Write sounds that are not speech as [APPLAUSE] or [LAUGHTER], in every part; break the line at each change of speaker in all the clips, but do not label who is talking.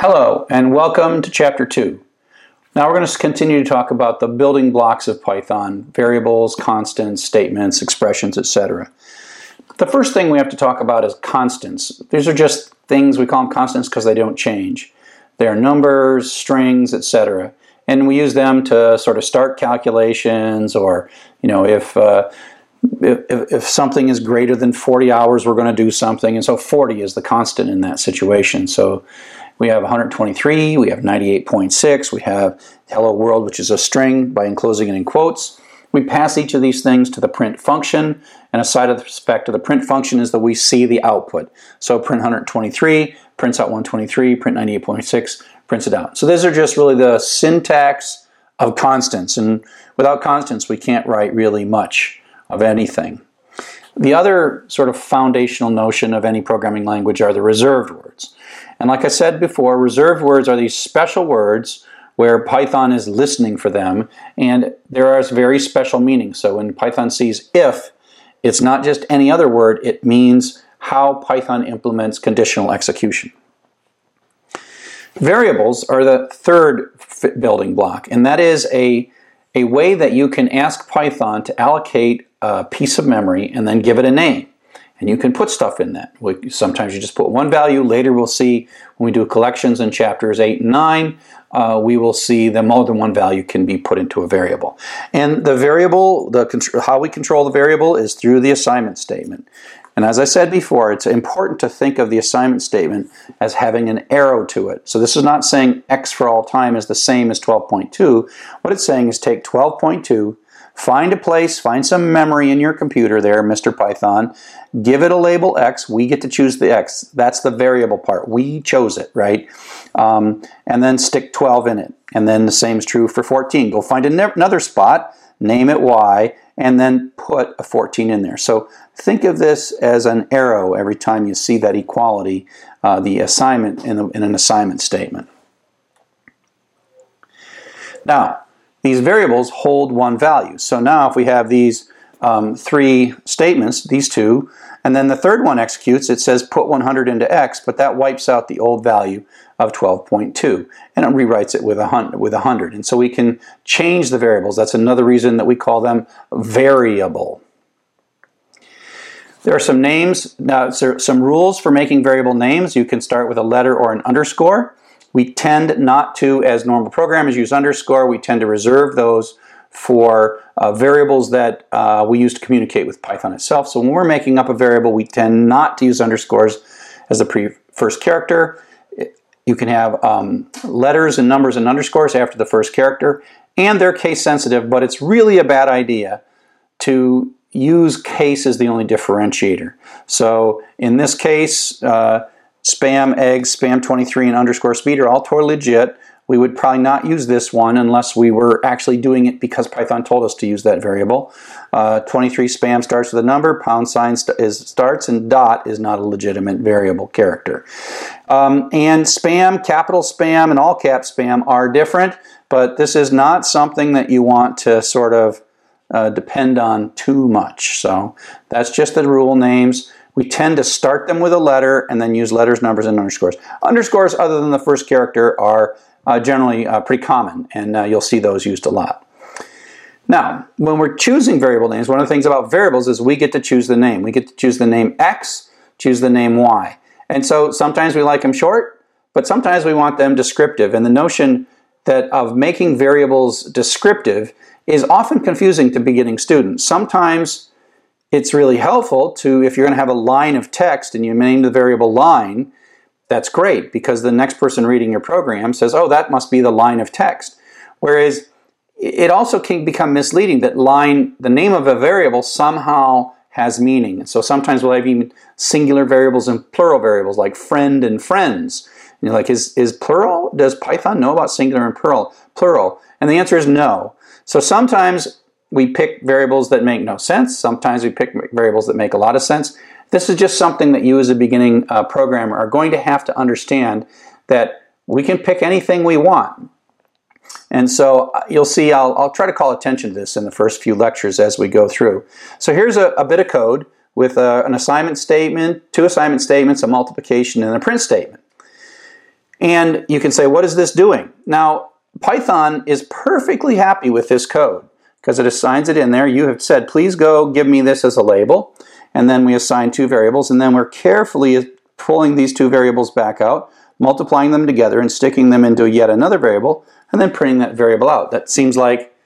Hello, and welcome to Chapter 2. Now we're going to continue to talk about the building blocks of Python, variables, constants, statements, expressions, etc. The first thing we have to talk about is constants. These are just things, we call them constants because they don't change. They're numbers, strings, etc. And we use them to sort of start calculations or, you know, if... Uh, if, if, something is greater than 40 hours, we're going to do something. And so 40 is the constant in that situation. So we have 123, we have 98.6, we have hello world, which is a string by enclosing it in quotes. We pass each of these things to the print function, and a side effect of the print function is that we see the output. So print 123 prints out 123, print 98.6 prints it out. So these are just really the syntax of constants, and without constants, we can't write really much of anything. The other sort of foundational notion of any programming language are the reserved words. And like I said before, reserved words are these special words where Python is listening for them, and there are very special meanings. So when Python sees if, it's not just any other word, it means how Python implements conditional execution. Variables are the third building block, and that is a, a way that you can ask Python to allocate a piece of memory and then give it a name and you can put stuff in that. Sometimes you just put one value. Later we'll see when we do collections in chapters 8 and 9, uh, we will see that more than one value can be put into a variable. And the variable, the how we control the variable is through the assignment statement. And as I said before, it's important to think of the assignment statement as having an arrow to it. So this is not saying x for all time is the same as 12.2. What it's saying is take 12.2 Find a place, find some memory in your computer there, Mr. Python. Give it a label X. We get to choose the X. That's the variable part. We chose it, right? Um, and then stick 12 in it. And then the same is true for 14. Go find another spot, name it Y, and then put a 14 in there. So think of this as an arrow every time you see that equality, uh, the assignment in, the, in an assignment statement. Now, these variables hold one value. So now if we have these um, three statements, these two, and then the third one executes, it says put 100 into x, but that wipes out the old value of 12.2 and it rewrites it with a hundred, with 100. And so we can change the variables. That's another reason that we call them variable. There are some names, now some rules for making variable names. You can start with a letter or an underscore. We tend not to, as normal programmers, use underscore. We tend to reserve those for uh, variables that uh, we use to communicate with Python itself. So when we're making up a variable, we tend not to use underscores as the pre first character. You can have um, letters and numbers and underscores after the first character, and they're case sensitive, but it's really a bad idea to use case as the only differentiator. So in this case, uh, spam eggs, spam 23, and underscore speed are all totally legit. We would probably not use this one unless we were actually doing it because Python told us to use that variable. Uh, 23 spam starts with a number, pound sign st is starts, and dot is not a legitimate variable character. Um, and spam, capital spam, and all cap spam are different, but this is not something that you want to sort of uh, depend on too much. So that's just the rule names we tend to start them with a letter and then use letters, numbers, and underscores. Underscores, other than the first character, are uh, generally uh, pretty common, and uh, you'll see those used a lot. Now, when we're choosing variable names, one of the things about variables is we get to choose the name. We get to choose the name X, choose the name Y. And so sometimes we like them short, but sometimes we want them descriptive. And the notion that of making variables descriptive is often confusing to beginning students. Sometimes it's really helpful to, if you're going to have a line of text and you name the variable line, that's great because the next person reading your program says, oh, that must be the line of text. Whereas it also can become misleading that line, the name of a variable somehow has meaning. so sometimes we'll have even singular variables and plural variables like friend and friends. You're like, is, is plural? Does Python know about singular and plural? Plural. And the answer is no. So sometimes we pick variables that make no sense. Sometimes we pick variables that make a lot of sense. This is just something that you as a beginning uh, programmer are going to have to understand that we can pick anything we want. And so uh, you'll see, I'll, I'll try to call attention to this in the first few lectures as we go through. So here's a, a bit of code with a, uh, an assignment statement, two assignment statements, a multiplication, and a print statement. And you can say, what is this doing? Now, Python is perfectly happy with this code because it assigns it in there. You have said, please go give me this as a label. And then we assign two variables. And then we're carefully pulling these two variables back out, multiplying them together and sticking them into yet another variable, and then printing that variable out. That seems like,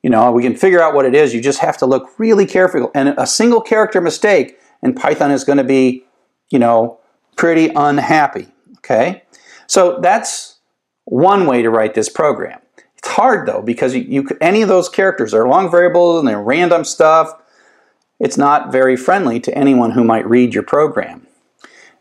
you know, we can figure out what it is. You just have to look really carefully. And a single character mistake in Python is going to be, you know, pretty unhappy. Okay? So that's one way to write this program. It's hard though because you, you any of those characters are long variables and they're random stuff. It's not very friendly to anyone who might read your program.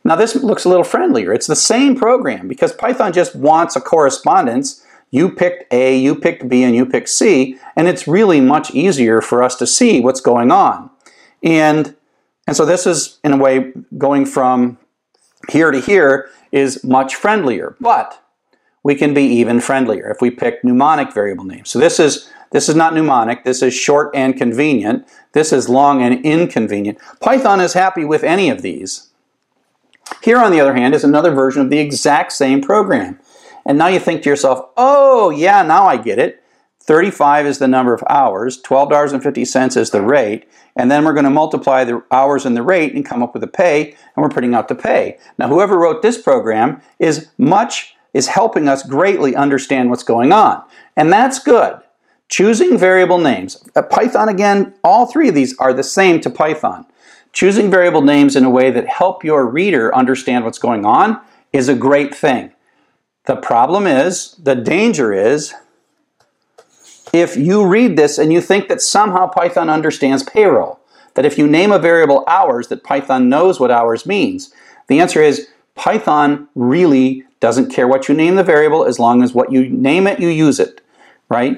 Now this looks a little friendlier. It's the same program because Python just wants a correspondence. You picked A, you picked B, and you picked C, and it's really much easier for us to see what's going on. And, and so this is, in a way, going from here to here is much friendlier. But we can be even friendlier if we pick mnemonic variable names. So this is this is not mnemonic, this is short and convenient. This is long and inconvenient. Python is happy with any of these. Here on the other hand is another version of the exact same program. And now you think to yourself, "Oh, yeah, now I get it. 35 is the number of hours, $12.50 is the rate, and then we're going to multiply the hours and the rate and come up with a pay, and we're putting out the pay. Now, whoever wrote this program is much is helping us greatly understand what's going on. And that's good. Choosing variable names. At Python, again, all three of these are the same to Python. Choosing variable names in a way that help your reader understand what's going on is a great thing. The problem is, the danger is, if you read this and you think that somehow Python understands payroll, that if you name a variable hours, that Python knows what hours means. The answer is Python really doesn't care what you name the variable as long as what you name it, you use it, right?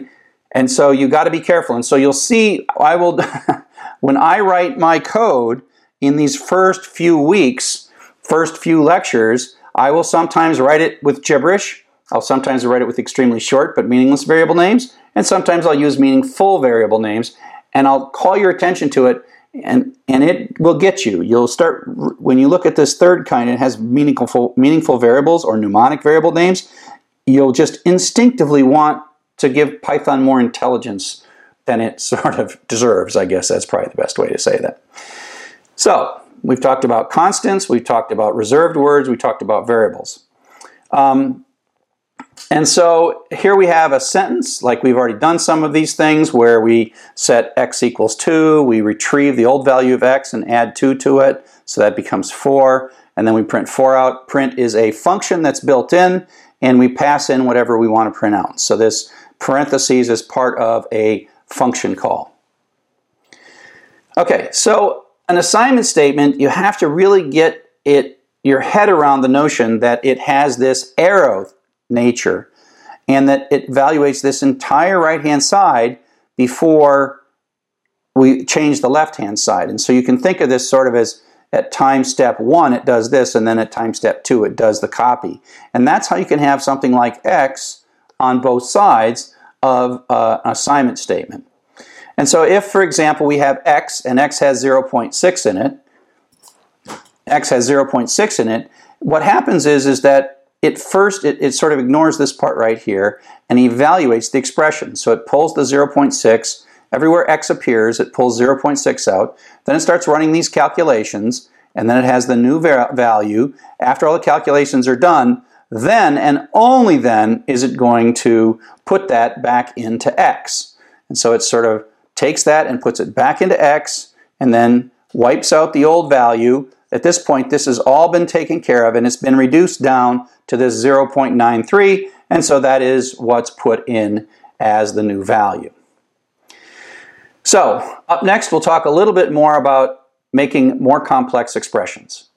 And so you got to be careful. And so you'll see, I will, [LAUGHS] when I write my code in these first few weeks, first few lectures, I will sometimes write it with gibberish. I'll sometimes write it with extremely short but meaningless variable names. And sometimes I'll use meaningful variable names. And I'll call your attention to it and and it will get you. You'll start when you look at this third kind. It has meaningful meaningful variables or mnemonic variable names. You'll just instinctively want to give Python more intelligence than it [LAUGHS] sort of deserves. I guess that's probably the best way to say that. So we've talked about constants. We've talked about reserved words. We talked about variables. Um, and so here we have a sentence, like we've already done some of these things, where we set x equals 2, we retrieve the old value of x and add 2 to it, so that becomes 4, and then we print 4 out. Print is a function that's built in, and we pass in whatever we want to print out. So this parentheses is part of a function call. Okay, so an assignment statement, you have to really get it your head around the notion that it has this arrow nature, and that it evaluates this entire right hand side before we change the left hand side. And so you can think of this sort of as at time step one, it does this, and then at time step two, it does the copy. And that's how you can have something like X on both sides of uh, an assignment statement. And so if, for example, we have X and X has 0.6 in it, X has 0.6 in it, what happens is, is that it first, it, it sort of ignores this part right here and evaluates the expression. So it pulls the 0.6, everywhere x appears, it pulls 0.6 out. Then it starts running these calculations, and then it has the new value. After all the calculations are done, then and only then is it going to put that back into x. And so it sort of takes that and puts it back into x, and then wipes out the old value, at this point, this has all been taken care of and it's been reduced down to this 0.93, and so that is what's put in as the new value. So, up next, we'll talk a little bit more about making more complex expressions.